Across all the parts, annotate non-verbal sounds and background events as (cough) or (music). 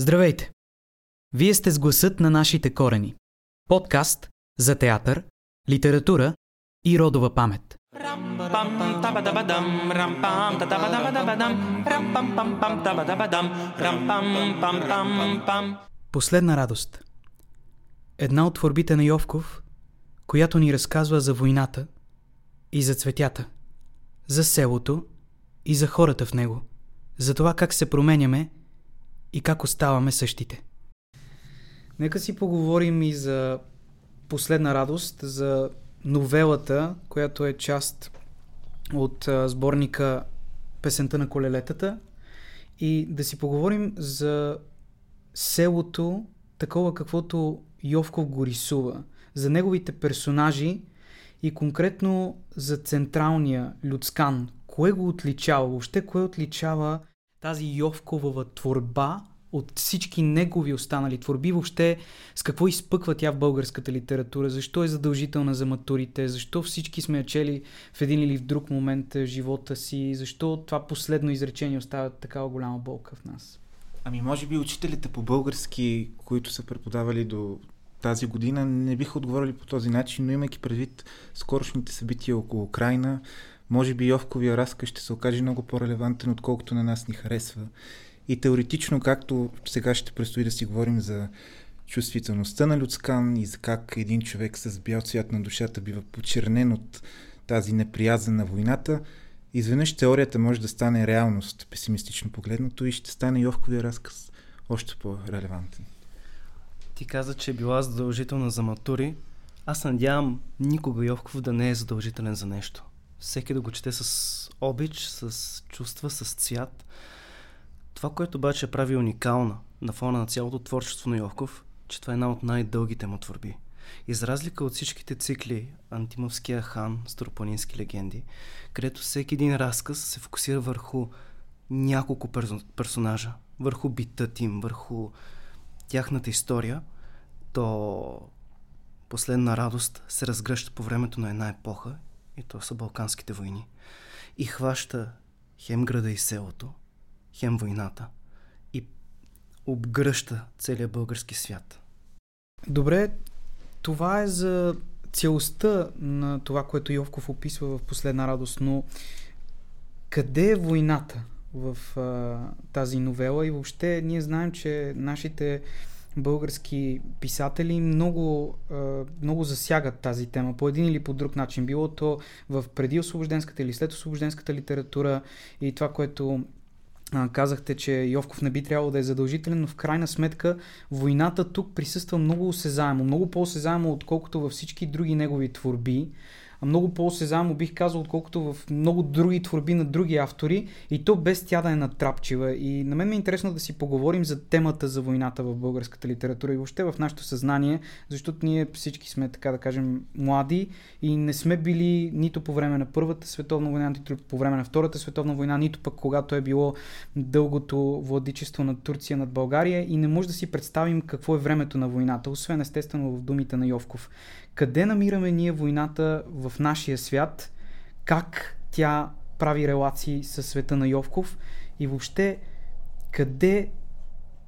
Здравейте! Вие сте с гласът на нашите корени. Подкаст за театър, литература и родова памет. Последна радост. Една от творбите на Йовков, която ни разказва за войната и за цветята, за селото и за хората в него, за това как се променяме и как оставаме същите. Нека си поговорим и за последна радост, за новелата, която е част от сборника Песента на колелетата и да си поговорим за селото, такова каквото Йовков го рисува, за неговите персонажи и конкретно за централния Люцкан. Кое го отличава? Въобще кое отличава тази Йовковава творба от всички негови останали творби, въобще с какво изпъква тя в българската литература, защо е задължителна за матурите, защо всички сме я чели в един или в друг момент в живота си, защо това последно изречение остава такава голяма болка в нас. Ами може би учителите по български, които са преподавали до тази година, не биха отговорили по този начин, но имайки предвид скорошните събития около Украина, може би Йовковия разказ ще се окаже много по-релевантен, отколкото на нас ни харесва. И теоретично, както сега ще предстои да си говорим за чувствителността на Люцкан и за как един човек с бял цвят на душата бива почернен от тази неприязан на войната, изведнъж теорията може да стане реалност, песимистично погледнато, и ще стане Йовковия разказ още по-релевантен. Ти каза, че е била задължителна за матури. Аз надявам никога Йовков да не е задължителен за нещо. Всеки да го чете с обич, с чувства, с цвят. Това, което обаче прави уникална на фона на цялото творчество на Йовков, че това е една от най-дългите му творби. И за разлика от всичките цикли Антимовския хан, Стропанински легенди, където всеки един разказ се фокусира върху няколко персонажа, върху битът им, върху тяхната история, то последна радост се разгръща по времето на една епоха и то са Балканските войни. И хваща хем града и селото, хем войната и обгръща целият български свят. Добре, това е за целостта на това, което Йовков описва в Последна радост, но къде е войната в а, тази новела и въобще ние знаем, че нашите български писатели много, много засягат тази тема по един или по друг начин. Било то в преди освобожденската или след освобожденската литература и това, което казахте, че Йовков не би трябвало да е задължителен, но в крайна сметка войната тук присъства много осезаемо, много по-осезаемо, отколкото във всички други негови творби много по-осезаемо бих казал, отколкото в много други творби на други автори и то без тя да е натрапчива. И на мен ми е интересно да си поговорим за темата за войната в българската литература и въобще в нашето съзнание, защото ние всички сме, така да кажем, млади и не сме били нито по време на Първата световна война, нито по време на Втората световна война, нито пък когато е било дългото владичество на Турция над България и не може да си представим какво е времето на войната, освен естествено в думите на Йовков къде намираме ние войната в нашия свят, как тя прави релации с света на Йовков и въобще къде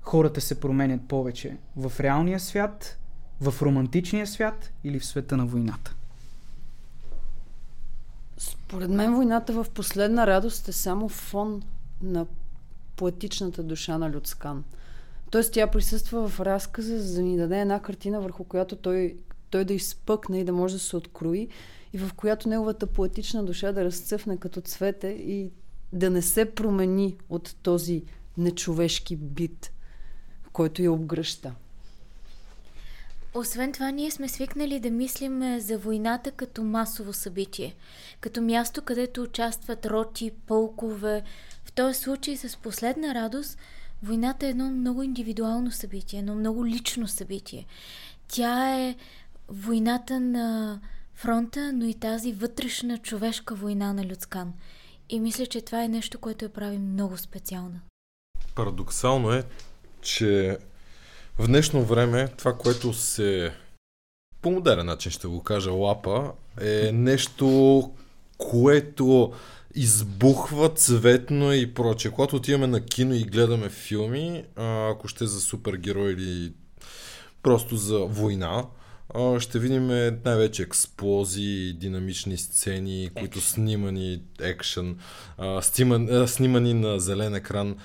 хората се променят повече? В реалния свят, в романтичния свят или в света на войната? Според мен войната в последна радост е само фон на поетичната душа на Люцкан. Тоест тя присъства в разказа, за да ни даде една картина, върху която той той да изпъкне и да може да се открои и в която неговата поетична душа да разцъфне като цвете и да не се промени от този нечовешки бит, който я обгръща. Освен това, ние сме свикнали да мислим за войната като масово събитие, като място, където участват роти, полкове. В този случай с последна радост, войната е едно много индивидуално събитие, едно много лично събитие. Тя е войната на фронта, но и тази вътрешна човешка война на Люцкан. И мисля, че това е нещо, което я прави много специална. Парадоксално е, че в днешно време това, което се по модерен начин ще го кажа лапа, е нещо, което избухва цветно и проче. Когато отиваме на кино и гледаме филми, ако ще за супергерой или просто за война, ще видим най-вече експлозии, динамични сцени, които снимани екшен, снимани, снимани на зелен екран.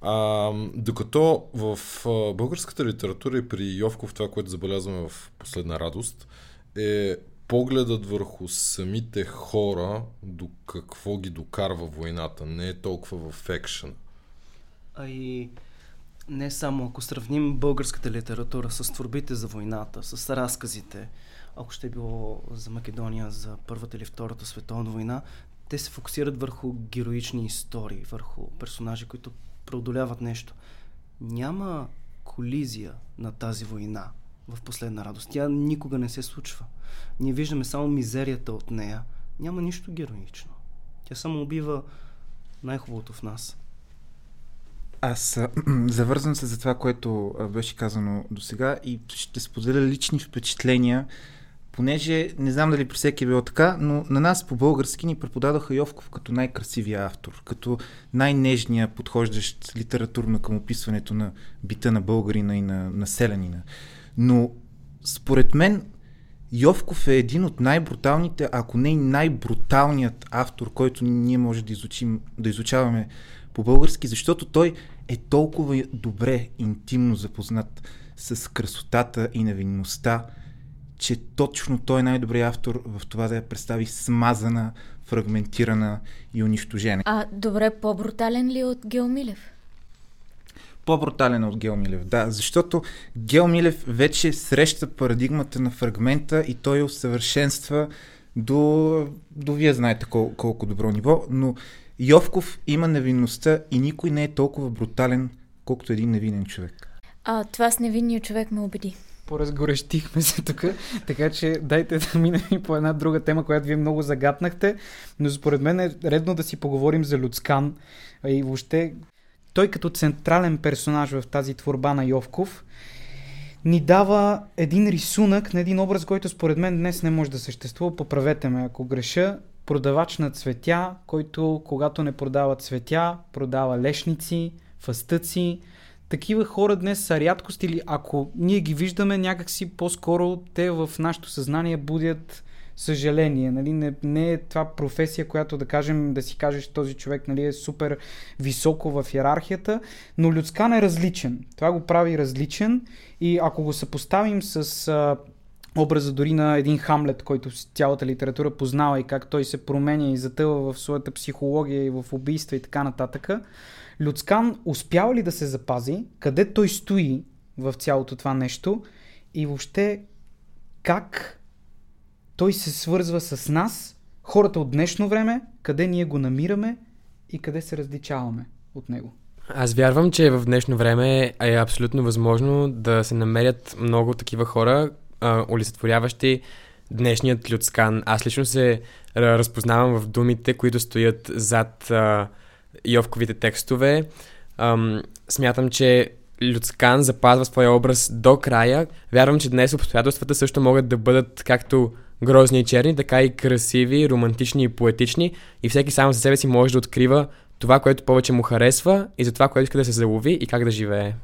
А, докато в а, българската литература и при Йовков това, което забелязваме в последна радост, е погледът върху самите хора, до какво ги докарва войната, не е толкова в екшен. А и не само, ако сравним българската литература с творбите за войната, с разказите, ако ще е било за Македония за Първата или Втората световна война, те се фокусират върху героични истории, върху персонажи, които преодоляват нещо. Няма колизия на тази война в последна радост. Тя никога не се случва. Ние виждаме само мизерията от нея. Няма нищо героично. Тя само убива най-хубавото в нас. Аз (clears throat) завързвам се за това, което беше казано до сега и ще споделя лични впечатления, понеже не знам дали при всеки е било така, но на нас по-български ни преподадоха Йовков като най-красивия автор, като най-нежния, подхождащ литературно към описването на бита на българина и на населенина. Но според мен Йовков е един от най-бруталните, ако не и най-бруталният автор, който ние може да, изучим, да изучаваме по-български, защото той е толкова добре, интимно запознат с красотата и невинността, че точно той е най-добрият автор в това да я представи смазана, фрагментирана и унищожена. А, добре, по-брутален ли е от Геомилев? по-брутален от Гео Милев. Да, защото Гео Милев вече среща парадигмата на фрагмента и той усъвършенства до, до вие знаете кол, колко добро ниво, но Йовков има невинността и никой не е толкова брутален, колкото един невинен човек. А, това с невинния човек ме убеди. Поразгорещихме се тук, така че дайте да минем и по една друга тема, която вие много загатнахте, но според мен е редно да си поговорим за Люцкан и въобще той като централен персонаж в тази творба на Йовков ни дава един рисунък на един образ, който според мен днес не може да съществува. Поправете ме, ако греша. Продавач на цветя, който когато не продава цветя, продава лешници, фастъци. Такива хора днес са рядкост или ако ние ги виждаме някакси по-скоро те в нашето съзнание будят съжаление. Нали? Не, не е това професия, която да кажем, да си кажеш този човек нали, е супер високо в иерархията, но Люцкан е различен. Това го прави различен и ако го съпоставим с а, образа дори на един Хамлет, който цялата литература познава и как той се променя и затъва в своята психология и в убийства и така нататък, Люцкан успява ли да се запази, къде той стои в цялото това нещо? И въобще как той се свързва с нас, хората от днешно време, къде ние го намираме и къде се различаваме от него. Аз вярвам, че в днешно време е абсолютно възможно да се намерят много такива хора, олицетворяващи днешният людскан. Аз лично се разпознавам в думите, които стоят зад а, Йовковите текстове. Ам, смятам, че Люцкан запазва своя образ до края. Вярвам, че днес обстоятелствата също могат да бъдат както грозни и черни, така и красиви, романтични и поетични и всеки сам за себе си може да открива това, което повече му харесва и за това, което иска да се залови и как да живее.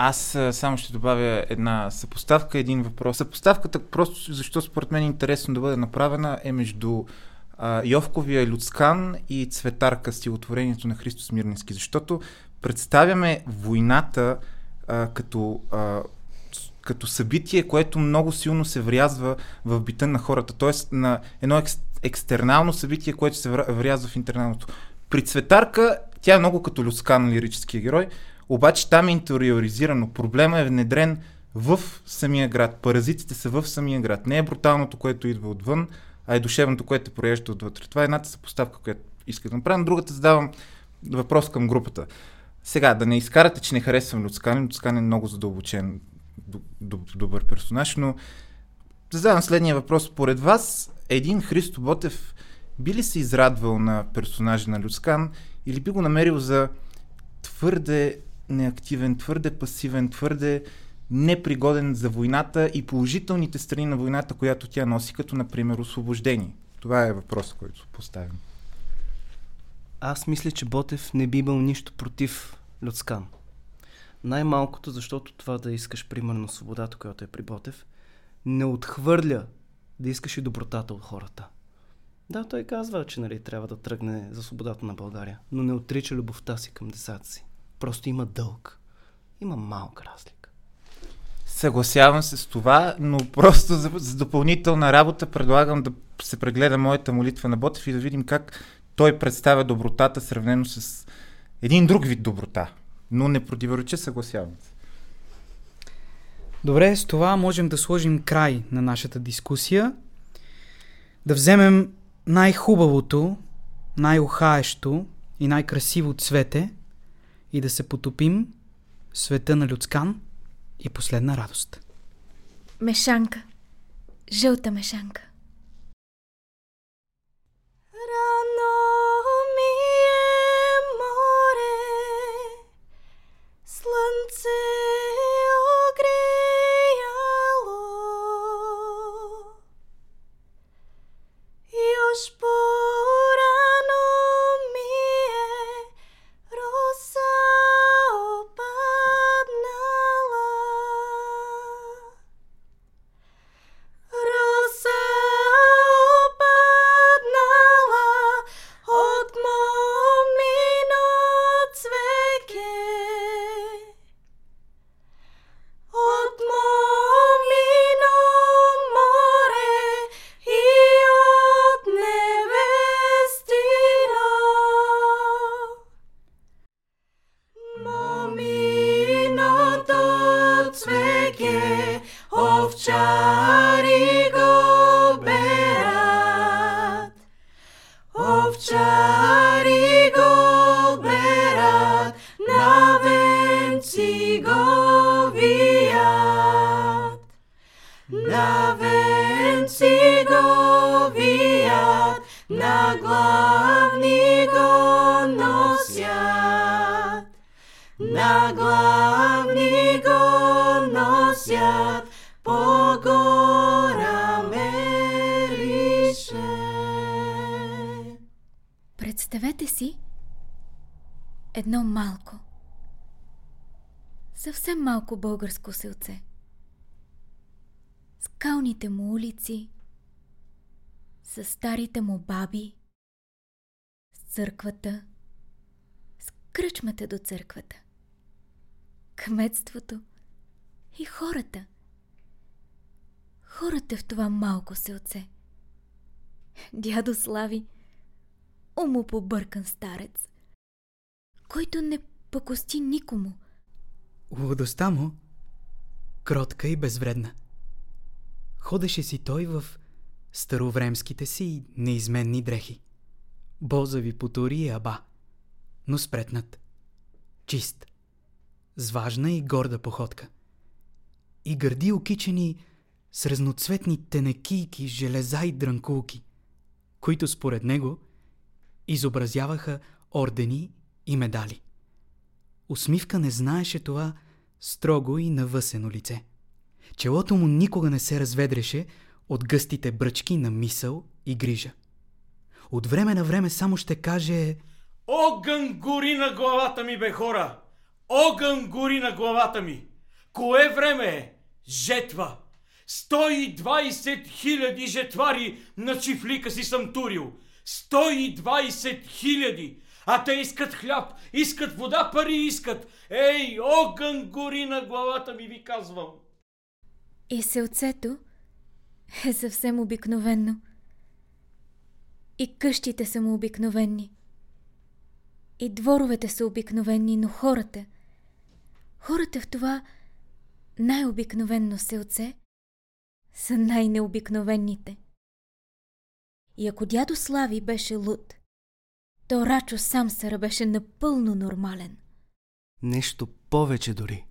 Аз само ще добавя една съпоставка, един въпрос. Съпоставката, просто защо според мен е интересно да бъде направена, е между а, Йовковия Люцкан и Цветарка, стилотворението на Христо Смирненски, защото представяме войната а, като а, като събитие, което много силно се врязва в бита на хората. Тоест на едно екс, екстернално събитие, което се врязва в интерналното. При Цветарка тя е много като Люскан, лирическия герой, обаче там е интериоризирано. Проблема е внедрен в самия град. Паразитите са в самия град. Не е бруталното, което идва отвън, а е душевното, което проежда отвътре. Това е едната съпоставка, която иска да направя. Другата задавам въпрос към групата. Сега, да не изкарате, че не харесвам Люцкан. Люцкан е много задълбочен добър персонаж, но задавам следния въпрос. Според вас, един Христо Ботев би ли се израдвал на персонажа на Люскан или би го намерил за твърде неактивен, твърде пасивен, твърде непригоден за войната и положителните страни на войната, която тя носи, като например освобождение? Това е въпросът, който поставям. Аз мисля, че Ботев не би имал нищо против Люцкан. Най-малкото, защото това да искаш, примерно, свободата, която е при Ботев, не отхвърля да искаш и добротата от хората. Да, той казва, че нали, трябва да тръгне за свободата на България, но не отрича любовта си към децата си. Просто има дълг. Има малка разлика. Съгласявам се с това, но просто за, за допълнителна работа предлагам да се прегледа моята молитва на Ботев и да видим как той представя добротата, сравнено с един друг вид доброта. Но не противореча, съгласявам се. Добре, с това можем да сложим край на нашата дискусия. Да вземем най-хубавото, най-охаещо и най-красиво цвете и да се потопим в света на Люцкан и последна радост. Мешанка. Жълта мешанка. Рано ми е море, слънце малко българско селце. Скалните му улици, с старите му баби, с църквата, с кръчмата до църквата, кметството и хората. Хората в това малко селце. Дядо Слави, умопобъркан старец, който не пакости никому. Лудостта му кротка и безвредна. Ходеше си той в старовремските си неизменни дрехи. Бозави потури и аба, но спретнат, чист, с важна и горда походка. И гърди окичени с разноцветни тенекийки, железа и дрънкулки, които според него изобразяваха ордени и медали. Усмивка не знаеше това строго и навъсено лице. Челото му никога не се разведреше от гъстите бръчки на мисъл и грижа. От време на време само ще каже Огън гори на главата ми, бе хора! Огън гори на главата ми! Кое време е? Жетва! 120 хиляди жетвари на чифлика си съм турил. 120 хиляди! А те искат хляб, искат вода, пари искат. Ей, огън гори на главата ми, ви казвам. И селцето е съвсем обикновенно. И къщите са му обикновени. И дворовете са обикновени, но хората, хората в това най-обикновенно селце са най-необикновените. И ако дядо Слави беше луд, то Рачо Самсара беше напълно нормален. Нещо повече дори.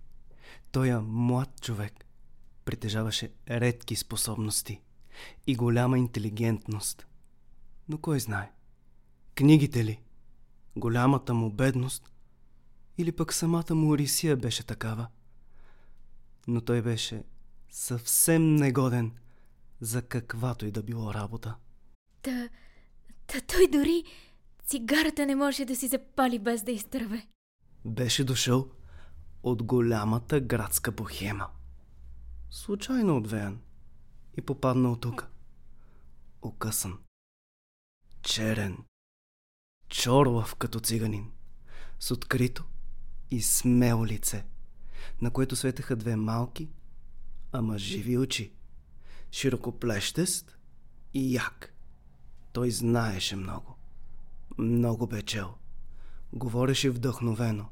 Той е млад човек. Притежаваше редки способности и голяма интелигентност. Но кой знае? Книгите ли? Голямата му бедност? Или пък самата му Орисия беше такава? Но той беше съвсем негоден за каквато и да било работа. Та, та той дори цигарата не може да си запали без да изтърве. Беше дошъл от голямата градска бохема. Случайно отвеян и попаднал тук. Окъсан. Черен. Чорлав като циганин. С открито и смело лице, на което светеха две малки, ама живи очи. Широкоплещест и як. Той знаеше много. Много бе чел. Говореше вдъхновено.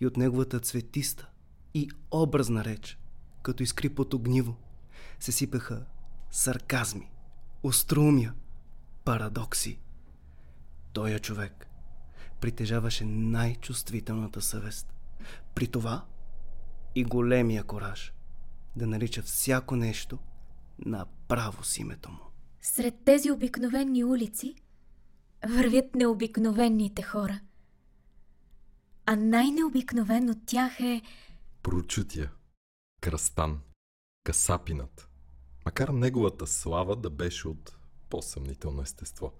И от неговата цветиста и образна реч, като изкрипот огниво, се сипеха сарказми, острумия, парадокси. Тоя човек притежаваше най-чувствителната съвест. При това и големия кораж да нарича всяко нещо направо с името му. Сред тези обикновени улици вървят необикновените хора. А най-необикновен от тях е Прочутия, Кръстан, Касапинът. Макар неговата слава да беше от по-съмнително естество.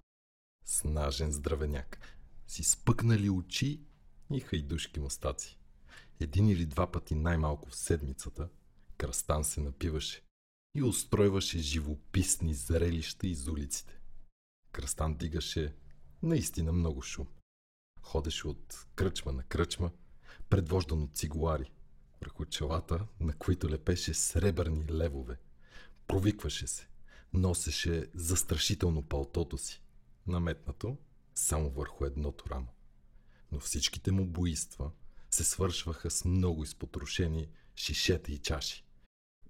Снажен здравеняк, си спъкнали очи и хайдушки мустаци. Един или два пъти най-малко в седмицата Кръстан се напиваше и устройваше живописни зрелища из улиците. Кръстан дигаше наистина много шум. Ходеше от кръчма на кръчма, предвождан от цигуари, върху челата, на които лепеше сребърни левове. Провикваше се, носеше застрашително палтото си, наметнато само върху едното рамо. Но всичките му буйства се свършваха с много изпотрошени шишета и чаши.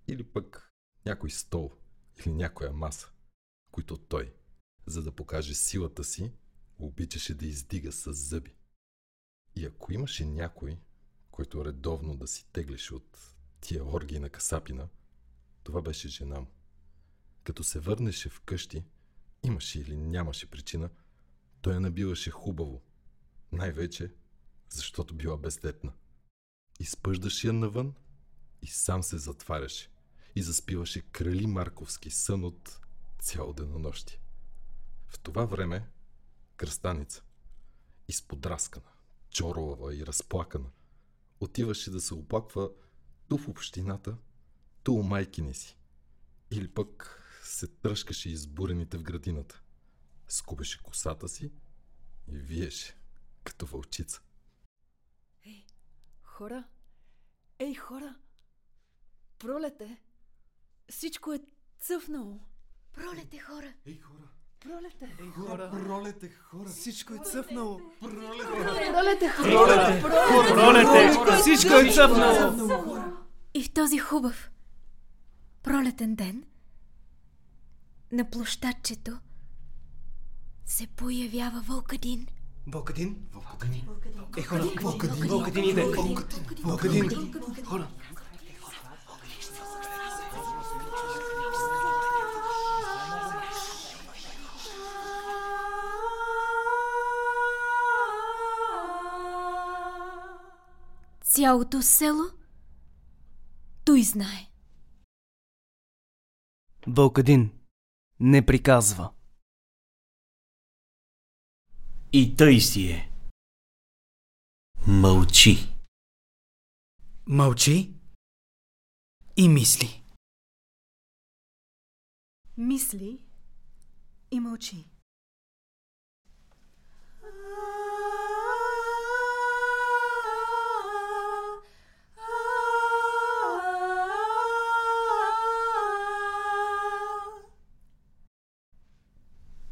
Или пък някой стол или някоя маса, които той, за да покаже силата си, обичаше да издига с зъби. И ако имаше някой, който редовно да си теглеше от тия оргии на Касапина, това беше жена му. Като се върнеше вкъщи, имаше или нямаше причина, той я набиваше хубаво. Най-вече, защото била бездетна. Изпъждаше я навън и сам се затваряше и заспиваше крали Марковски сън от цяло денонощие. В това време кръстаница, изподраскана, чорлава и разплакана, отиваше да се оплаква ту в общината, ту у майкини си. Или пък се тръшкаше избурените в градината. Скубеше косата си и виеше, като вълчица. Хора, ей хора, пролете, всичко е цъфнало. пролете хора. Пролете. Хора, Пролете хора! всичко е цъфнало. Пролете, хора. Пролете! Всичко е цъфнало! И в този хубав пролетен ден на площадчето се появява Вълкадин. Вълкадин? Вълкадин? Е, хора, Вълкадин, Вълкадин иде. Вълкадин. Хора. Цялото село той знае. Вълкадин не приказва. И тъй си е. Мълчи. Мълчи и мисли. Мисли и мълчи.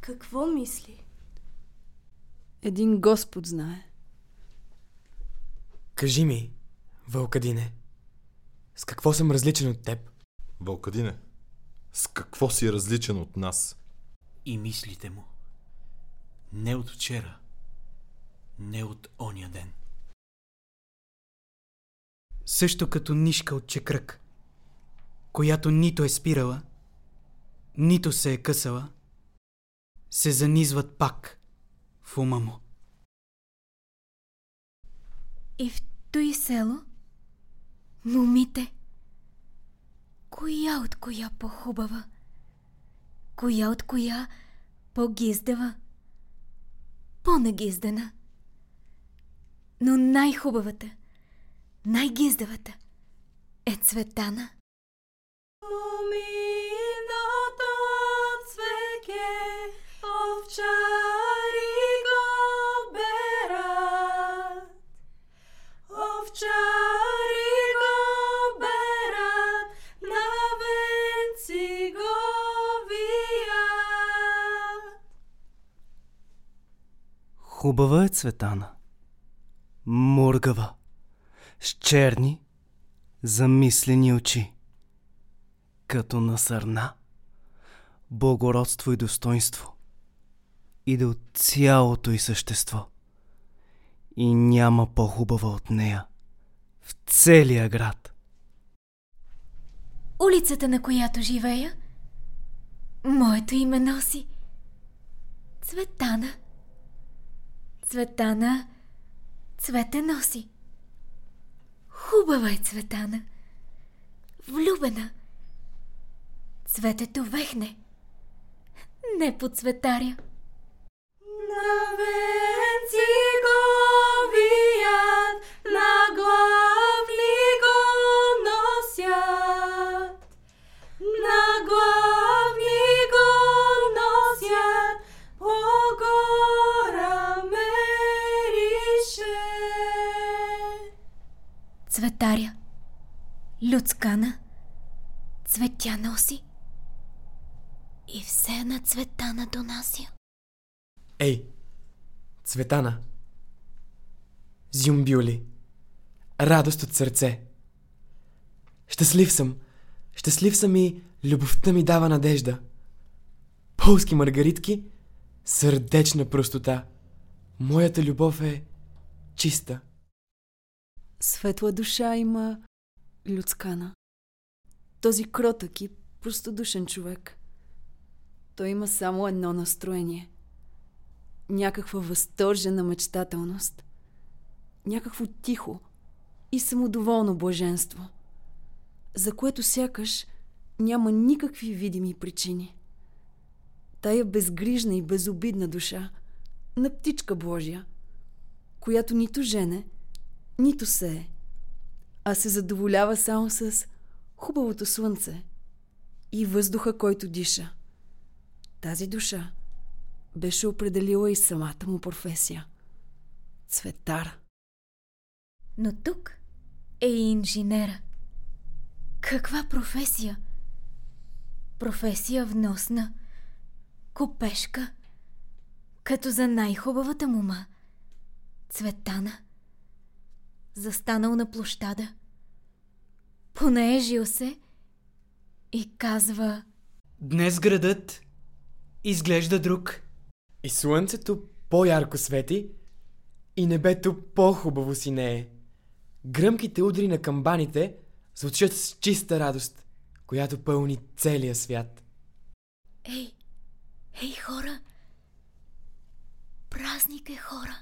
Какво мисли? Един Господ знае. Кажи ми, Вълкадине, с какво съм различен от теб? Вълкадине, с какво си различен от нас? И мислите му. Не от вчера. Не от оня ден. Също като нишка от чекрък, която нито е спирала, нито се е късала, се занизват пак в ума му. И в той село момите, коя от коя по-хубава, коя от коя по-гиздава, по-нагиздана. Но най-хубавата, най-гиздавата е Цветана. Поминото овчари го берат. Овчари го берат, на венци го вият. Хубава е Цветана. Мургава. С черни, замислени очи. Като на сърна. Благородство и достоинство. Иде от цялото й същество. И няма по-хубава от нея. В целия град. Улицата, на която живея, моето име носи. Цветана. Цветана цвете носи. Хубава е Цветана. Влюбена. Цветето вехне. Не по цветаря. На на. На. Люцкана. Цветя носи. И все на Цветана донася. Ей, Цветана. Зюмбюли. Радост от сърце. Щастлив съм. Щастлив съм и любовта ми дава надежда. Полски маргаритки, сърдечна простота. Моята любов е чиста. Светла душа има Люцкана. Този кротък и простодушен човек. Той има само едно настроение. Някаква възторжена мечтателност. Някакво тихо и самодоволно блаженство, за което сякаш няма никакви видими причини. Тая безгрижна и безобидна душа на птичка Божия, която нито жене, нито сее, а се задоволява само с хубавото слънце и въздуха, който диша. Тази душа беше определила и самата му професия. Цветар. Но тук е и инженера. Каква професия? Професия вносна, купешка, като за най-хубавата мума. Цветана. Застанал на площада. Понежил се и казва Днес градът изглежда друг. И слънцето по-ярко свети, и небето по-хубаво си не е. Гръмките удри на камбаните звучат с чиста радост, която пълни целия свят. Ей, ей хора! Празник е хора!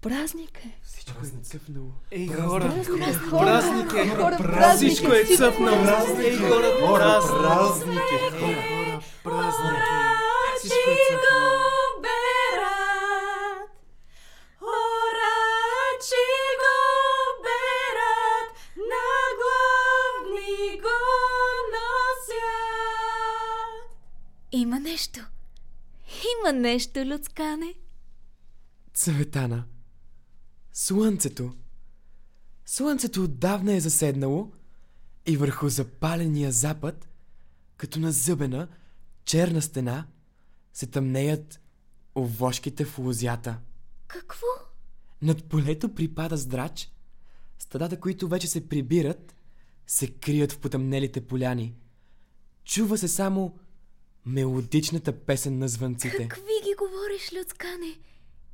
Празник е. Всичко е цъфнало. Ей, хора! Празник, Празник е! Хора, празник Всичко е цъфнало! Ей, хора! Празник е! Хора! Празник е! Цъфнало! го берат, орачи го берат, на главни го носят. Има нещо. Има нещо, Люцкане. Цветана. Слънцето. Слънцето отдавна е заседнало и върху запаления запад, като на зъбена, черна стена, се тъмнеят овошките в лозята. Какво? Над полето припада здрач, стадата, които вече се прибират, се крият в потъмнелите поляни. Чува се само мелодичната песен на звънците. Какви ги говориш, Люцкане?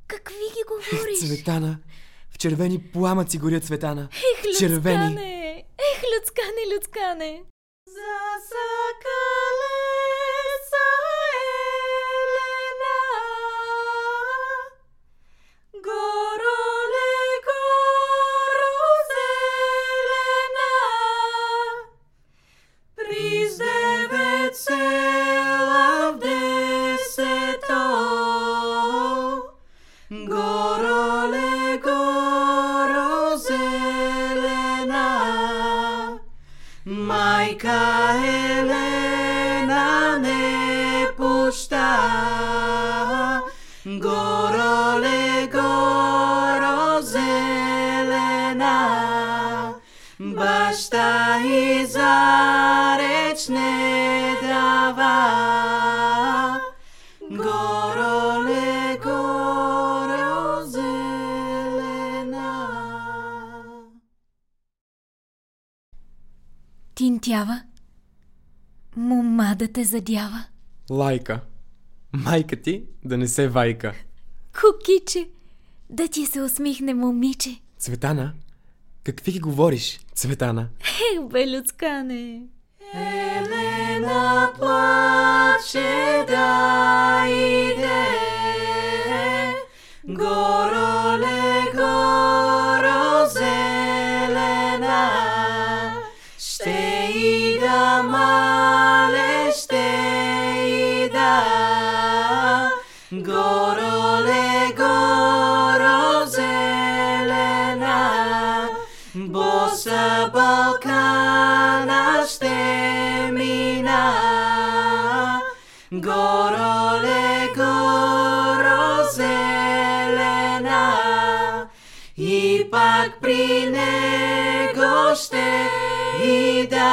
Какви ги говориш? Цветана, в червени пламъци горят Цветана. Ех, Люцкане! червени. Ех, Люцкане, Люцкане! Засакале са Майка Да те задява. Лайка. Майка ти да не се вайка. Кукиче. Да ти се усмихне момиче. Цветана, какви ги говориш, Цветана? Ех, бе, Люцкане. Елена плаче да иде, гороле, ще ида.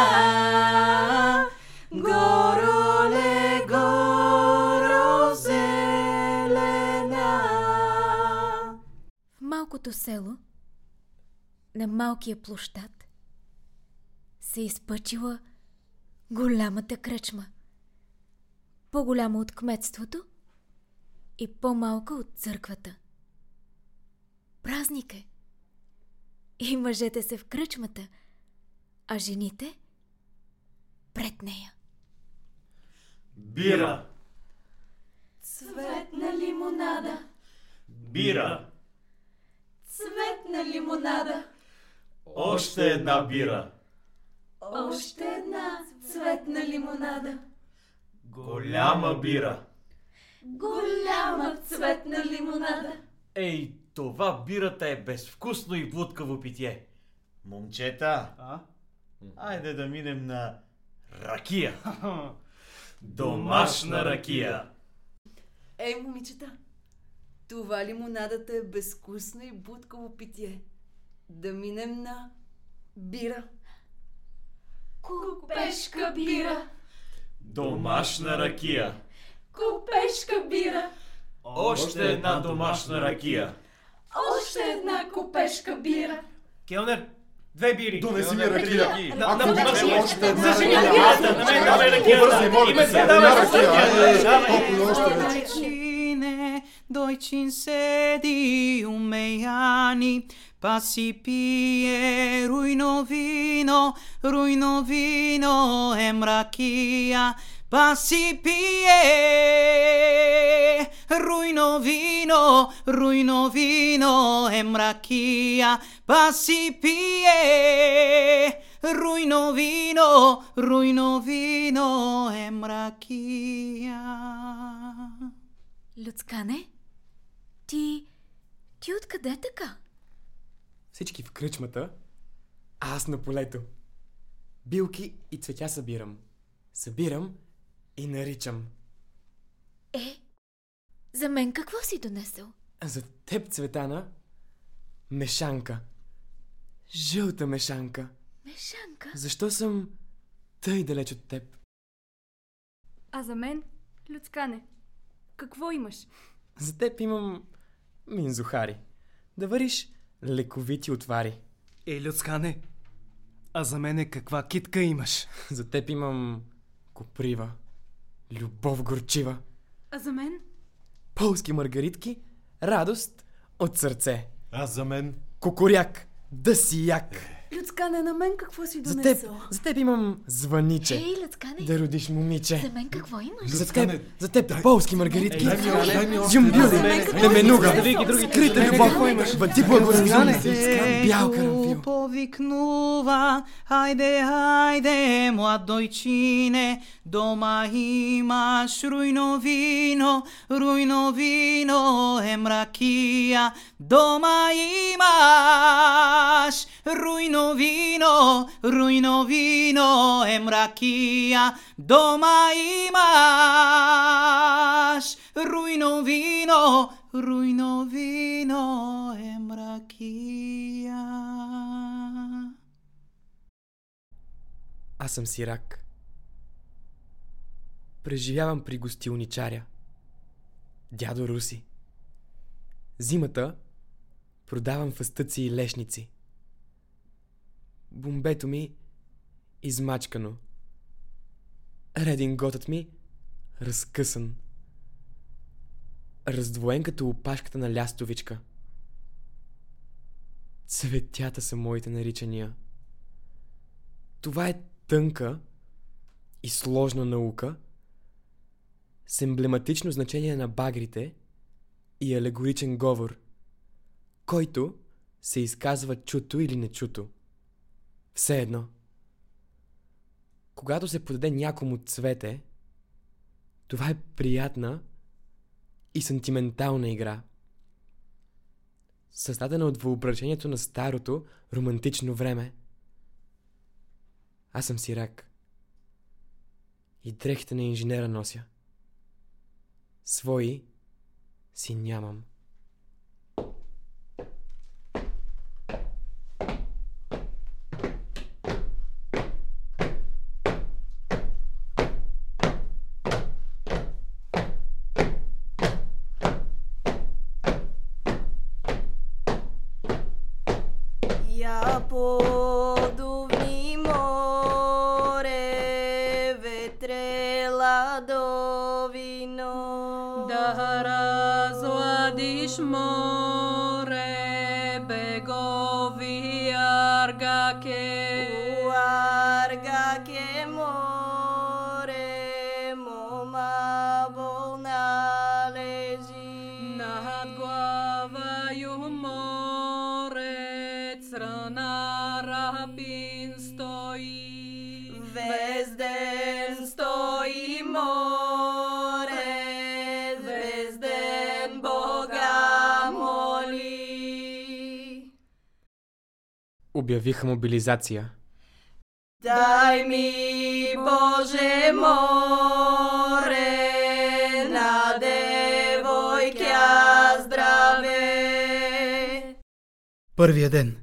Гороле, горо зелена. В малкото село, на малкия площад, се изпъчила голямата кръчма. По-голяма от кметството и по-малка от църквата. Празник е. И мъжете се в кръчмата, а жените пред нея. Бира, Цветна лимонада, бира, цветна лимонада, още една бира. още една цветна лимонада, Голяма бира. голяма цветна лимонада. Ей, това бирата е безвкусно и блудкаво питие. Момчета, а? Айде да минем на ракия. (laughs) Домашна ракия. Ей, момичета, това лимонадата е безвкусно и будково питие. Да минем на бира. Купешка бира, Домашна ракия. купешка бира, Още една домашна ракия. още една купешка бира. Келнер, две бири. Донеси ми ракия. На, Ако на, обичаш на, още една за ракия. жените. На мен давай ракия. Побързай, моля Има те се, се. давай Една се, ракия. давай, давай. Толкова още вече. Dojcine, dojcin sedi umejani, pa si pije rujno vino, rujno vino e mrakija, pa si pije rujno vino, rujno vino e mrakija, pa si pije rujno vino, rujno vino e mrakija. Люцкане? Ти... Ти откъде така? Всички в кръчмата, а аз на полето. Билки и цветя събирам. Събирам и наричам. Е, за мен какво си донесъл? За теб, Цветана, мешанка. Жълта мешанка. Мешанка? Защо съм тъй далеч от теб? А за мен, Люцкане, какво имаш? За теб имам минзухари. Да вариш лековити отвари. Е, Люцкане, а за мене каква китка имаш? За теб имам коприва. Любов горчива. А за мен? Полски маргаритки. Радост от сърце. А за мен? Кокоряк. Да си як. Люцкане, на мен какво си За теб, донесъл? за теб имам звъниче. Ей, Люцкане, Да родиш момиче. за мен какво имаш? За теб, за теб полски маргаритки. Дай ми още. Джумбюри, леменуга, скрита любов, бъди благоразумен, бял карамфил. Повикнува, хайде, хайде, млад дойчине, дома имаш руйно вино, руйно вино е мракия, дома имаш руйно Руйно вино е мракия, дома имаш. Руйно вино, руйно вино е мракия. Аз съм сирак. Преживявам при гостилничаря. Дядо Руси. Зимата продавам фъстъци и лешници. Бомбето ми измачкано. Рединготът ми разкъсан. Раздвоен като опашката на лястовичка. Цветята са моите наричания. Това е тънка и сложна наука с емблематично значение на багрите и алегоричен говор, който се изказва чуто или нечуто. Все едно. Когато се подаде някому цвете, това е приятна и сантиментална игра. Създадена от въображението на старото романтично време. Аз съм сирак. И дрехите на инженера нося. Свои си нямам. Обявиха мобилизация. Дай ми, Боже, море, на девойка здраве. Първия ден.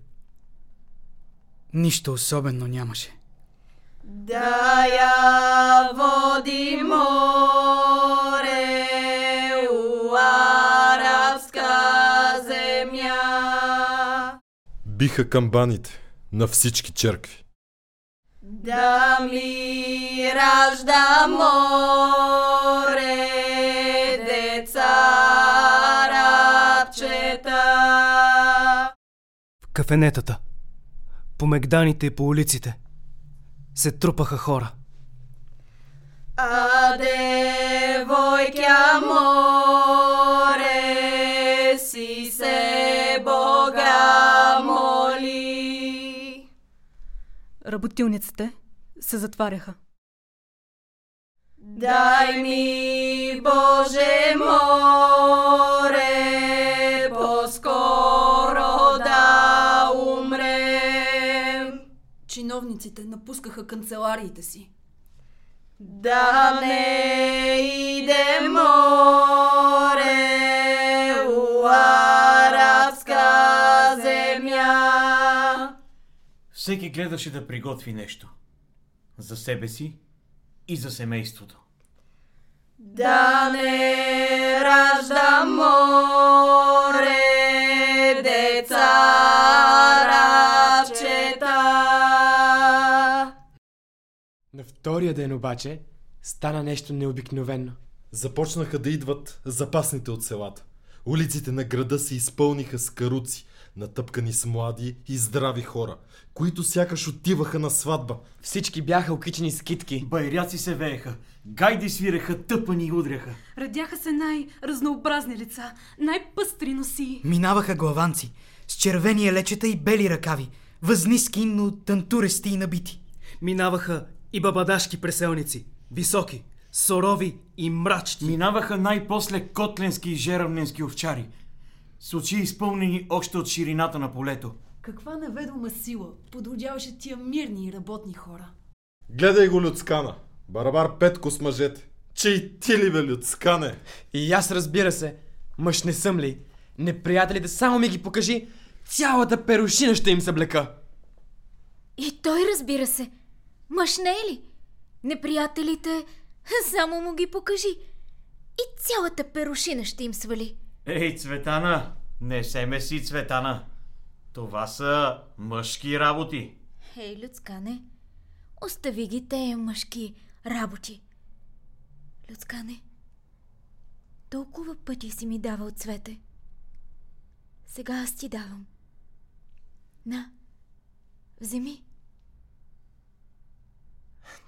Нищо особено нямаше. Да я води море, Биха камбаните на всички черкви. Да ми ражда море, деца рабчета. В кафенетата, по мегданите и по улиците се трупаха хора. А девойка море, Работилниците се затваряха. Дай ми, Боже, море, по-скоро да умрем. Чиновниците напускаха канцелариите си. Да не иде море, Всеки гледаше да приготви нещо. За себе си и за семейството. Да не ражда море, деца рабчета. На втория ден обаче стана нещо необикновено. Започнаха да идват запасните от селата. Улиците на града се изпълниха с каруци, натъпкани с млади и здрави хора, които сякаш отиваха на сватба. Всички бяха окичени с китки. Байряци се вееха, гайди свиреха, тъпани и удряха. Радяха се най-разнообразни лица, най-пъстри носи. Минаваха главанци, с червени елечета и бели ръкави, възниски, но тантурести и набити. Минаваха и бабадашки преселници, високи, сурови и мрачни. Минаваха най-после котленски и жеравненски овчари, с очи изпълнени още от ширината на полето. Каква неведома сила подводяваше тия мирни и работни хора? Гледай го, Люцкана. Барабар Петко с мъжете. Че и ти ли бе, Люцкане? И аз разбира се. Мъж не съм ли? Неприятелите само ми ги покажи. Цялата перушина ще им съблека. И той разбира се. Мъж не е ли? Неприятелите (laughs) само му ги покажи. И цялата перушина ще им свали. Ей, Цветана, не се меси, Цветана. Това са мъжки работи. Ей, Люцкане, остави ги тея мъжки работи. Люцкане, толкова пъти си ми давал цвете. Сега аз ти давам. На, вземи.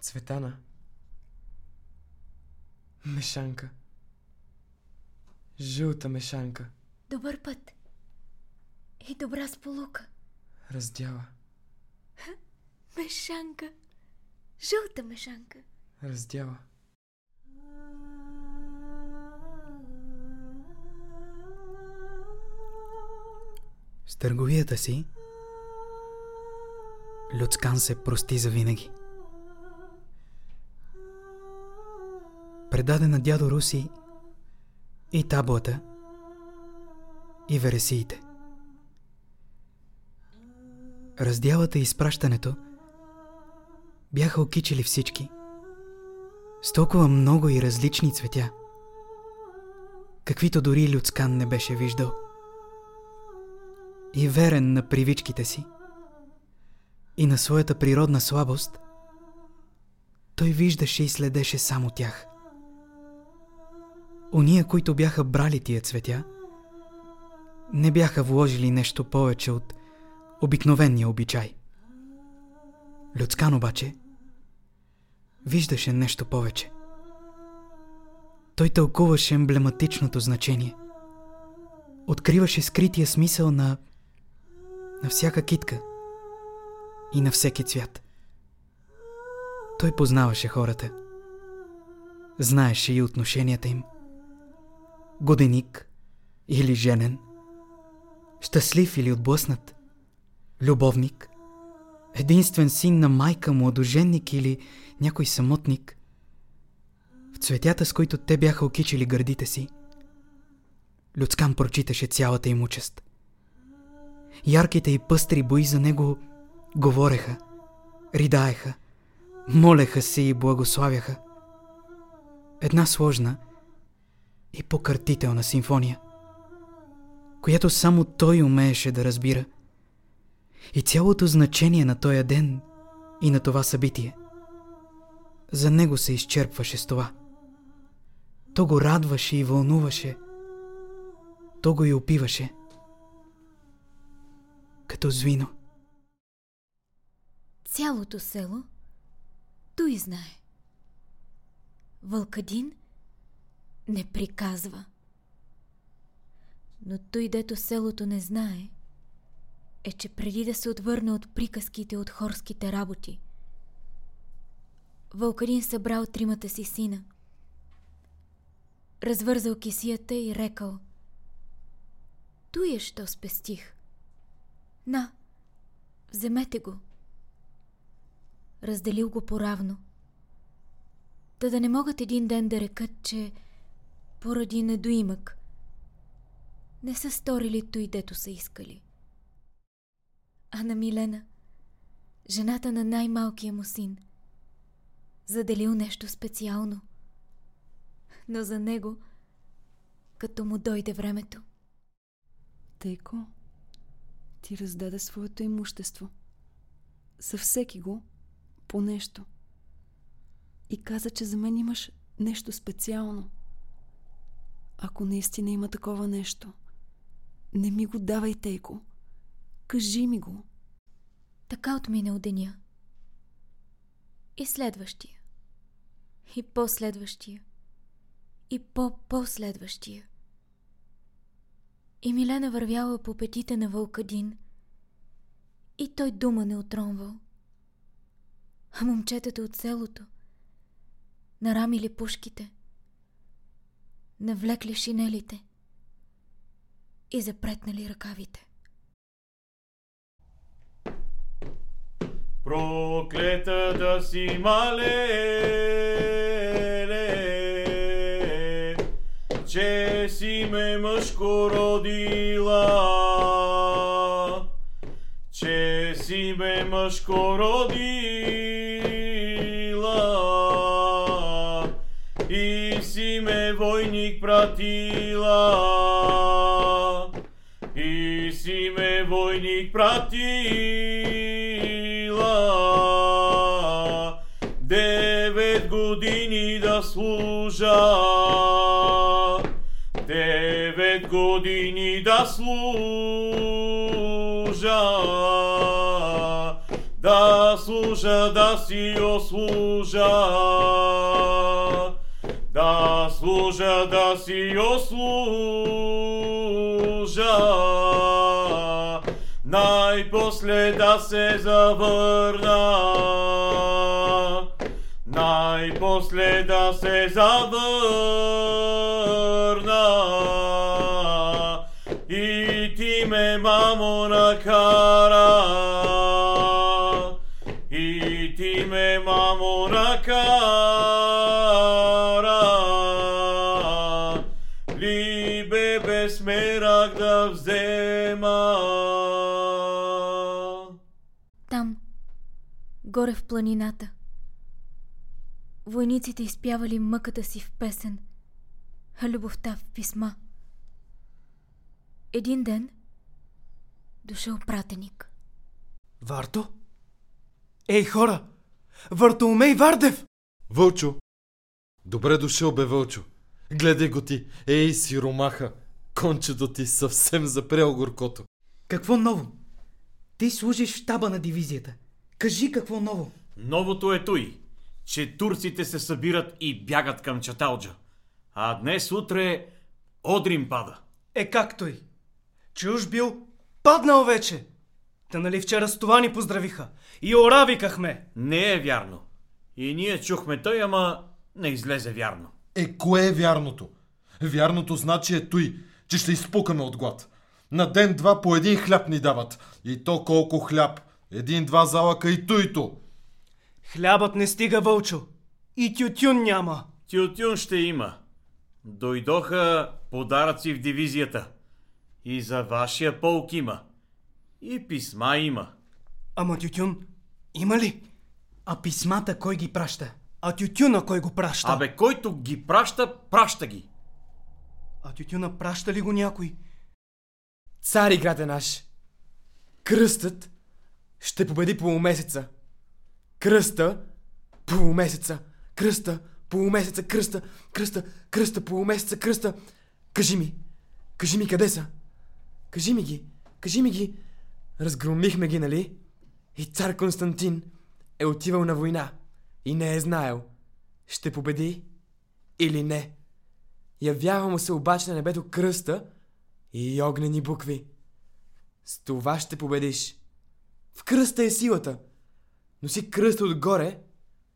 Цветана. Мешанка. Жълта мешанка. Добър път. И добра сполука. Раздяла. Мешанка. Жълта мешанка. Раздяла. С търговията си Люцкан се прости за винаги. Предаде на дядо Руси и таблата, и вересиите. Раздялата и изпращането бяха окичили всички. С толкова много и различни цветя, каквито дори Люцкан не беше виждал. И верен на привичките си и на своята природна слабост, той виждаше и следеше само тях. Ония, които бяха брали тия цветя, не бяха вложили нещо повече от обикновения обичай. Люцкан обаче виждаше нещо повече. Той тълкуваше емблематичното значение. Откриваше скрития смисъл на на всяка китка и на всеки цвят. Той познаваше хората. Знаеше и отношенията им. Годеник или женен. Щастлив или отблъснат. Любовник. Единствен син на майка, младоженник или някой самотник. В цветята, с които те бяха окичили гърдите си, Люцкан прочиташе цялата им участ. Ярките и пъстри бои за него говореха, ридаеха, молеха се и благославяха. Една сложна и покъртителна симфония, която само той умееше да разбира. И цялото значение на този ден и на това събитие за него се изчерпваше с това. То го радваше и вълнуваше. То го и опиваше. Като звино. Цялото село той знае. Вълкадин не приказва. Но той, дето селото не знае, е, че преди да се отвърне от приказките от хорските работи, Вълкадин събрал тримата си сина, развързал кисията и рекал Той е, що спестих. На, вземете го. Разделил го поравно. Та да не могат един ден да рекат, че поради недоимък не са сторили той, дето са искали. А на Милена, жената на най-малкия му син, заделил нещо специално. Но за него, като му дойде времето. Тейко, ти раздаде своето имущество. За всеки го по нещо. И каза, че за мен имаш нещо специално. Ако наистина има такова нещо, не ми го давай, Тейко. Кажи ми го. Така отмина от деня. И следващия. И последващия. И по-последващия. И Милена вървяла по петите на Вълкадин. И той дума не отронвал. А момчетата от селото нарамили пушките, навлекли шинелите и запретнали ръкавите. проклета да си малеле, че си ме мъжко родила, че си ме мъжко родила пратила. И си ме войник пратила. Девет години да служа. Девет години да служа. Да служа, да си ослужа. Най-после да се завърна. Най-после да се завърна. Горе в планината, войниците изпявали мъката си в песен, а любовта в писма. Един ден дошъл пратеник. Варто? Ей, хора! Вартоломей Вардев! Вълчо! Добре дошъл, бе, Вълчо. Гледай го ти. Ей, сиромаха. Кончето ти съвсем запрял горкото. Какво ново? Ти служиш в щаба на дивизията. Кажи какво ново. Новото е той, че турците се събират и бягат към Чаталджа. А днес утре Одрин пада. Е, как той? Че уж бил паднал вече. Та нали вчера с това ни поздравиха. И ора викахме. Не е вярно. И ние чухме той, ама не излезе вярно. Е, кое е вярното? Вярното значи е той, че ще изпукаме от глад. На ден-два по един хляб ни дават. И то колко хляб. Един-два залъка и туйто. Хлябът не стига, Вълчо. И тютюн няма. Тютюн ще има. Дойдоха подаръци в дивизията. И за вашия полк има. И писма има. Ама тютюн има ли? А писмата кой ги праща? А тютюна кой го праща? Абе, който ги праща, праща ги. А тютюна праща ли го някой? Цари град е наш. Кръстът ще победи полумесеца. Кръста полумесеца. Кръста полумесеца. Кръста. Кръста. Кръста полумесеца. Кръста. Кажи ми. Кажи ми къде са. Кажи ми ги. Кажи ми ги. Разгромихме ги, нали? И цар Константин е отивал на война и не е знаел ще победи или не. Явява му се обаче на небето кръста и огнени букви. С това ще победиш. В кръста е силата. Носи кръста отгоре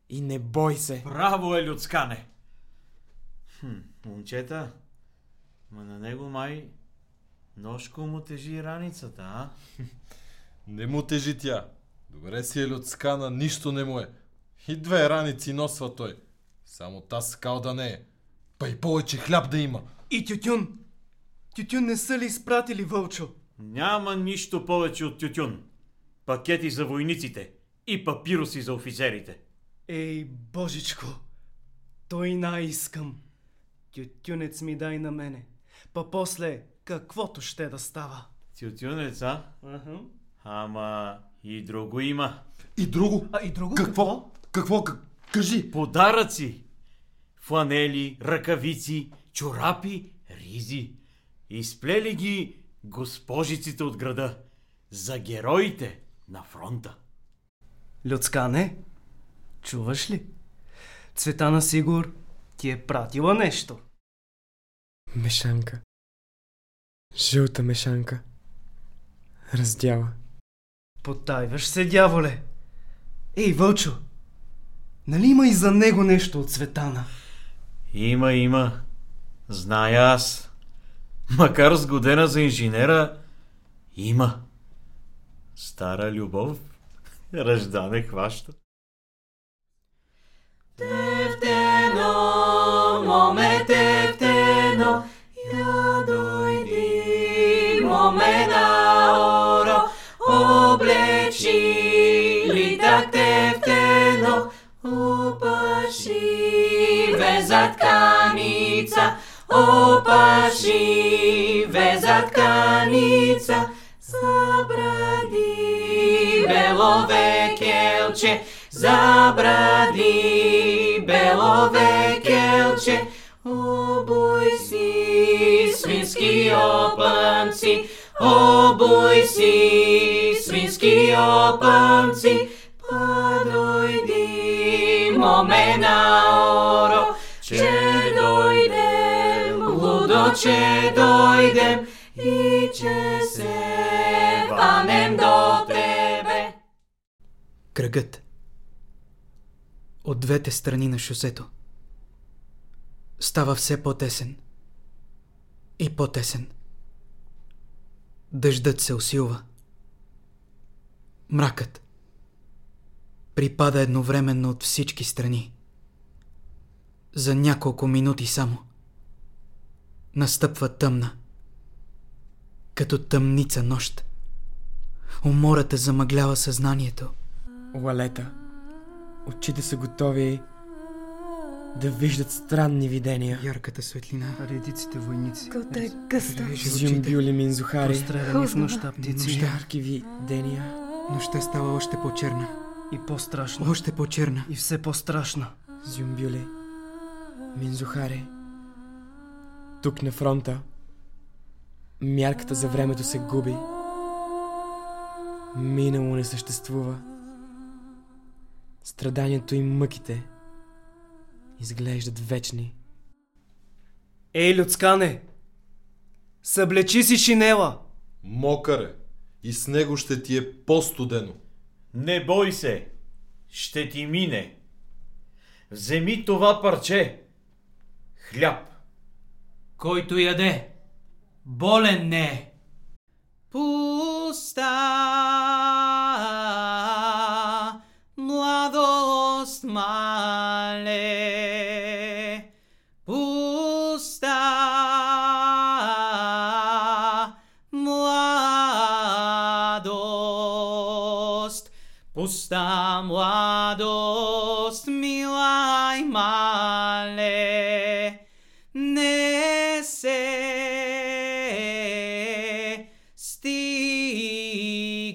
и не бой се. Браво е, Люцкане! Хм, момчета, ма на него май ножко му тежи раницата, а? (laughs) Не му тежи тя. Добре си е людскана, нищо не му е. И две раници носва той. Само та скал да не е. Па и повече хляб да има. И тютюн. Тютюн не са ли изпратили, Вълчо? Няма нищо повече от тютюн. Пакети за войниците и папироси за офицерите. Ей, божичко, той най-искам. Тютюнец ми дай на мене. Па после, каквото ще да става. Тютюнец, а? Ага. Ама и друго има. И друго? А и друго Какво? Какво? К- Кажи. Подаръци! Фланели, ръкавици, чорапи, ризи. Изплели ги госпожиците от града. За героите на фронта. Люцкане, чуваш ли? Цветана Сигур ти е пратила нещо. Мешанка. Жълта мешанка. Раздяла. Потайваш се, дяволе. Ей, Вълчо, нали има и за него нещо от Цветана? Има, има. Зная аз. Макар сгодена за инженера, има. Стара любов (laughs) Ръждане хваща. Тефтено, моме тефтено, я дойди, моме на оро, облечи литак тефтено, опаши веза тканица, опаши веза тканица, belovekelče, zabradi belovekelče, obuj si svinski opanci, obuj si svinski opanci. pa dojdi mome na oro, če dojdem, ludo če dojdem, i če se panem do. Кръгът. От двете страни на шосето. Става все по-тесен. И по-тесен. Дъждът се усилва. Мракът. Припада едновременно от всички страни. За няколко минути само. Настъпва тъмна. Като тъмница нощ. Умората замъглява съзнанието. Уалета. Очите са готови да виждат странни видения. Ярката светлина. Редиците войници. Кълта е гъста. Зюмбюли минзухари. В нощта птици. Ярки видения. Нощта става още по-черна. И по-страшна. Още по-черна. И все по-страшна. Зюмбюли. Минзухари. Тук на фронта. Мярката за времето се губи. Минало не съществува. Страданието и мъките изглеждат вечни. Ей, Люцкане! Съблечи си шинела! Мокър е. И с него ще ти е по-студено. Не бой се, ще ти мине. Вземи това парче. Хляб. Който яде, болен не е. Пуста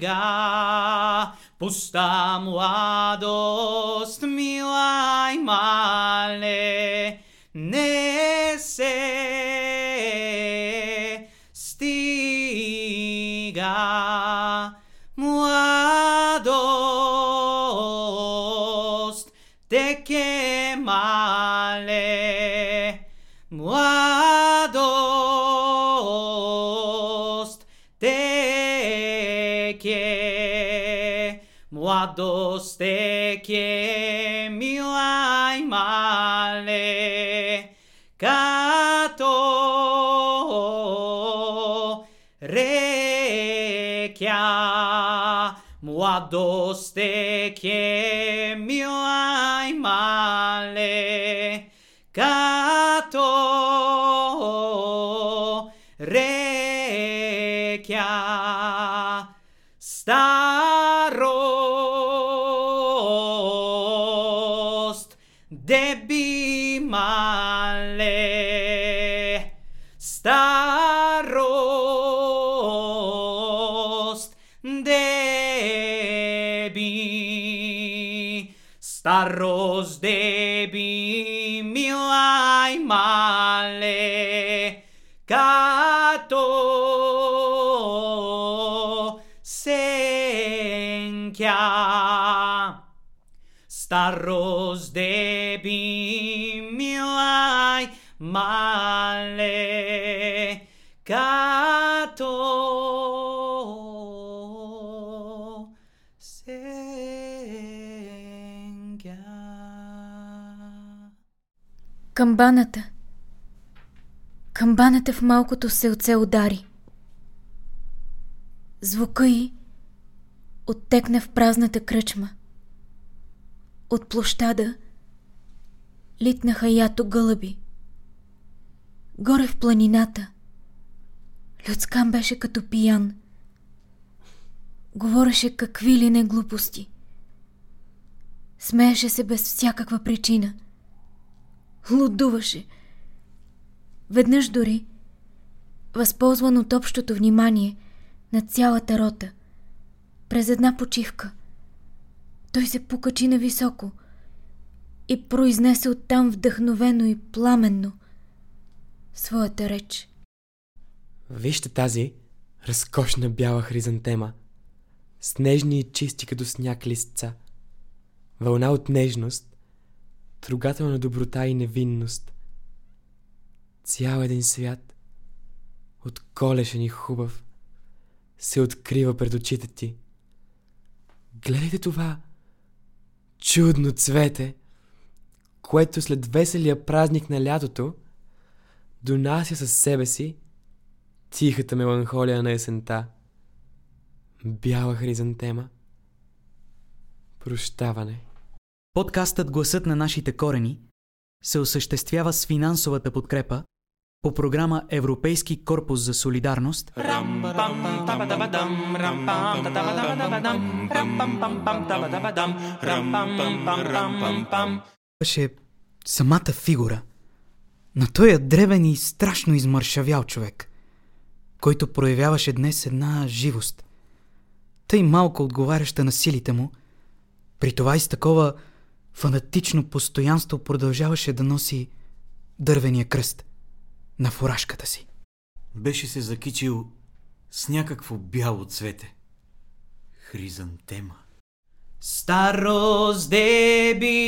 стига. Пуста младост, милай мале, сенкя. Камбаната. Камбаната в малкото селце удари. Звука й оттекна в празната кръчма. От площада литнаха ято гълъби. Горе в планината Люцкан беше като пиян. Говореше какви ли не глупости. Смееше се без всякаква причина. Лудуваше. Веднъж дори, възползван от общото внимание на цялата рота, през една почивка, той се покачи на високо и произнесе оттам вдъхновено и пламенно своята реч. Вижте тази разкошна бяла хризантема, с нежни и чисти като сняг листца. Вълна от нежност, трогателна доброта и невинност. Цял един свят, от колешен и хубав, се открива пред очите ти. Гледайте това чудно цвете, което след веселия празник на лятото донася със себе си тихата меланхолия на есента. Бяла хризантема. Прощаване. Подкастът Гласът на нашите корени се осъществява с финансовата подкрепа по програма Европейски корпус за солидарност беше самата фигура на този древен и страшно измършавял човек, който проявяваше днес една живост, тъй малко отговаряща на силите му, при това и с такова фанатично постоянство продължаваше да носи дървения кръст на фуражката си. Беше се закичил с някакво бяло цвете. Хризантема. Staros debi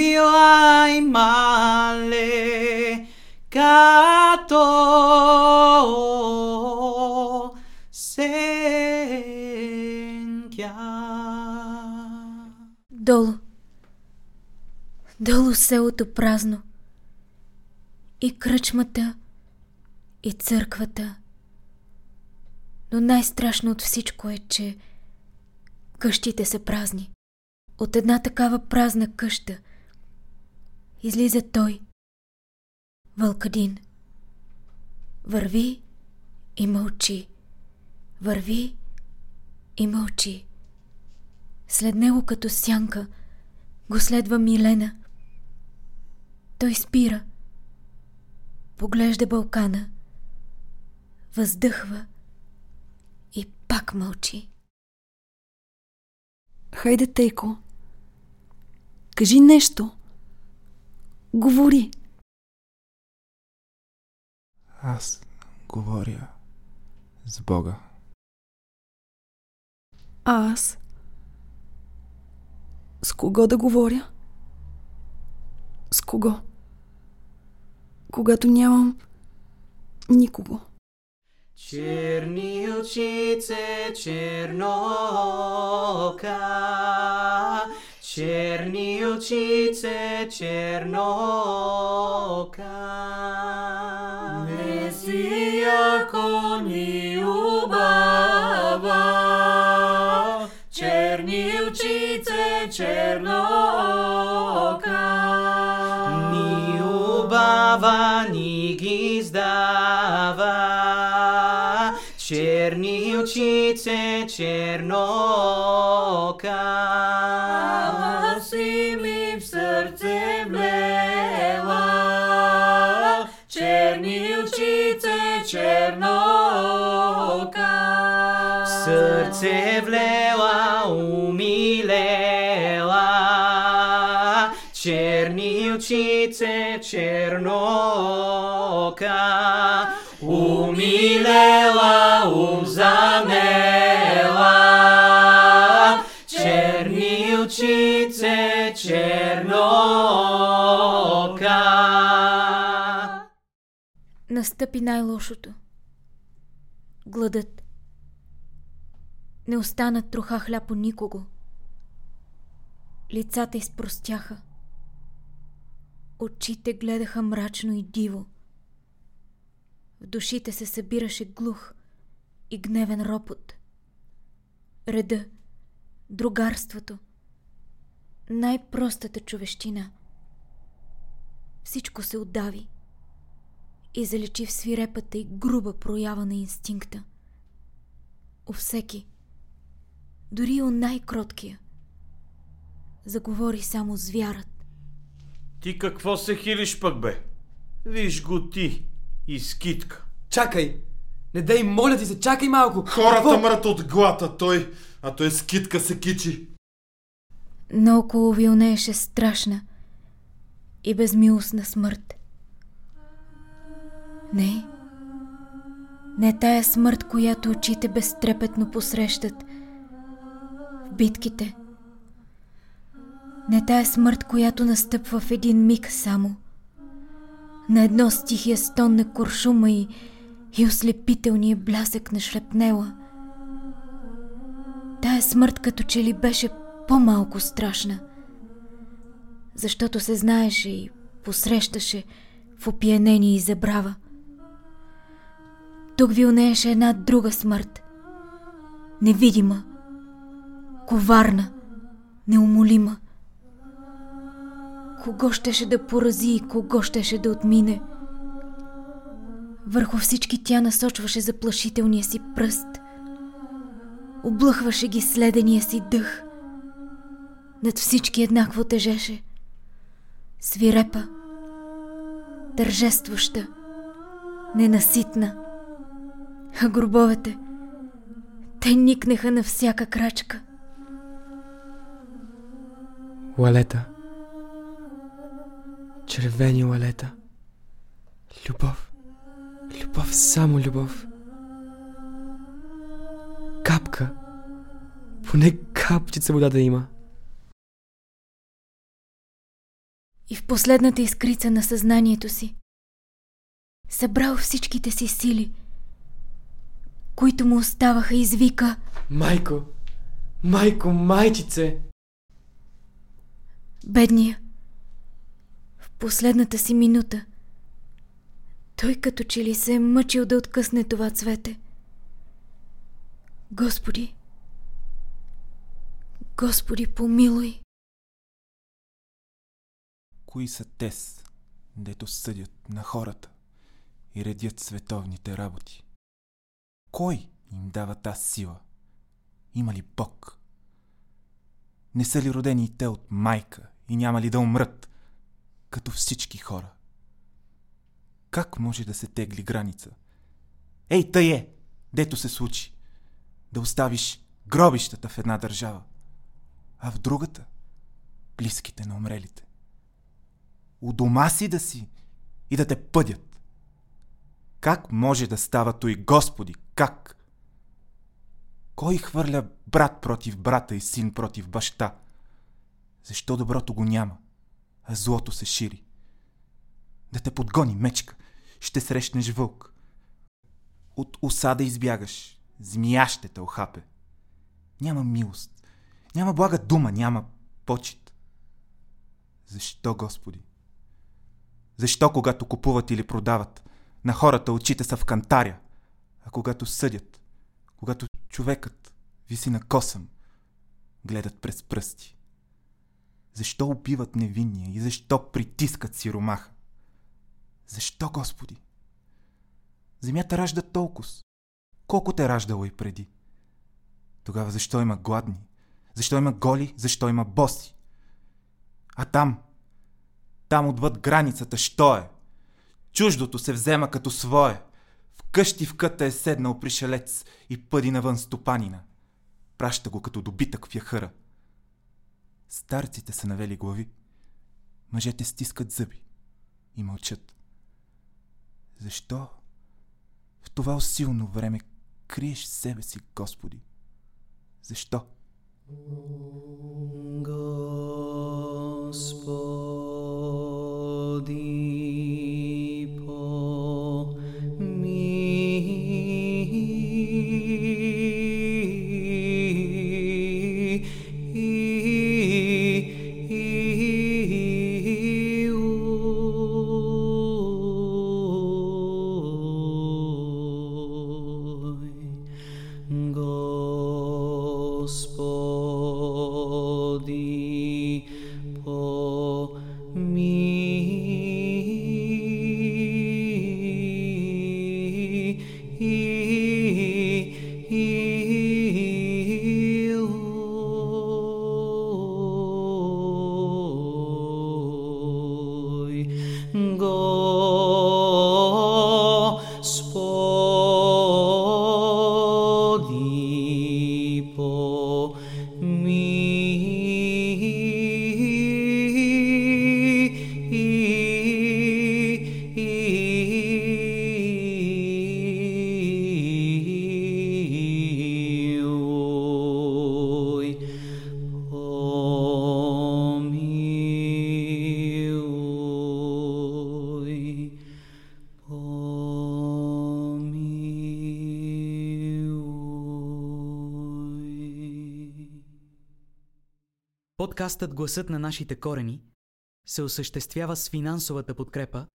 milai male kato senkya. Долу. Долу селото празно. И кръчмата, и църквата. Но най-страшно от всичко е, че къщите са празни. От една такава празна къща излиза той, Вълкадин. Върви и мълчи. Върви и мълчи. След него като сянка го следва Милена. Той спира. Поглежда Балкана. Въздъхва и пак мълчи. Хайде, Тейко. Кажи нещо. Говори. Аз говоря с Бога. А аз? С кого да говоря? С кого? Когато нямам никого. Черни очице, чернока. Черни очице, чернока. Не си яко убава, ни ги издава. Черни очице, чернока. Ама си ми в сърце влела, черни очице, чернока. Чернока. Умилела, ум замела, черни очице, чернока. Настъпи най-лошото. Гладът. Не остана троха хляб у никого. Лицата изпростяха. Очите гледаха мрачно и диво. В душите се събираше глух и гневен ропот. Реда, другарството, най-простата човещина. Всичко се отдави и залечи в свирепата и груба проява на инстинкта. У всеки, дори у най-кроткия, заговори само звярат. Ти какво се хилиш пък, бе? Виж го ти, изкитка. Чакай! Не дай, моля ти се, чакай малко! Хората Какво? мрат от глата, той, а той с китка се кичи. Наоколо вилнееше страшна и безмилостна смърт. Не, не тая смърт, която очите безтрепетно посрещат в битките. Не тая смърт, която настъпва в един миг само. На едно стихия стон на куршума и, и ослепителния блясък на шлепнела. Тая смърт като че ли беше по-малко страшна, защото се знаеше и посрещаше в опиянение и забрава. Тук вилнееше една друга смърт. Невидима, коварна, неумолима. Кого щеше да порази и кого щеше да отмине? Върху всички тя насочваше заплашителния си пръст. Облъхваше ги следения си дъх. Над всички еднакво тежеше. Свирепа, тържестваща, ненаситна. А гробовете, те никнеха на всяка крачка. Лалета. Червени лалета. Любов. Любов, само любов. Капка. Поне капчица вода да има. И в последната искрица на съзнанието си събрал всичките си сили, които му оставаха, извика Майко! Майко, майчице! Бедния. Последната си минута той като че ли се е мъчил да откъсне това цвете. Господи, Господи, помилуй. Кои са тез, дето съдят на хората и редят световните работи? Кой им дава тази сила? Има ли Бог? Не са ли родени те от майка и няма ли да умрат, като всички хора? Как може да се тегли граница? Ей, тъй е, дето се случи. Да оставиш гробищата в една държава, а в другата – близките на умрелите. У дома си да си и да те пъдят. Как може да става той, Господи, как? Кой хвърля брат против брата и син против баща? Защо доброто го няма, а злото се шири? Да те подгони мечка, ще срещнеш вълк. От уса да избягаш, змия ще те охапе. Няма милост, няма блага дума, няма почет. Защо, Господи? Защо, когато купуват или продават, на хората очите са в кантаря, а когато съдят, когато човекът виси на косъм, гледат през пръсти? Защо убиват невинния и защо притискат сиромаха? Защо, Господи? Земята ражда толкова, колко те раждало и преди. Тогава защо има гладни? Защо има голи? Защо има боси? А там, там отвъд границата, що е? Чуждото се взема като свое. Вкъщи в къта е седнал пришелец и пъди навън стопанина. Праща го като добитък в яхъра. Старците са навели глави. Мъжете стискат зъби и мълчат. Защо в това усилно време криеш себе си, Господи? Защо? Господи, Подкастът Гласът на нашите корени се осъществява с финансовата подкрепа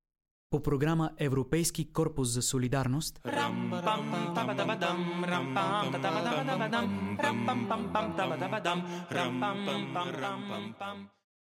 по програма Европейски корпус за солидарност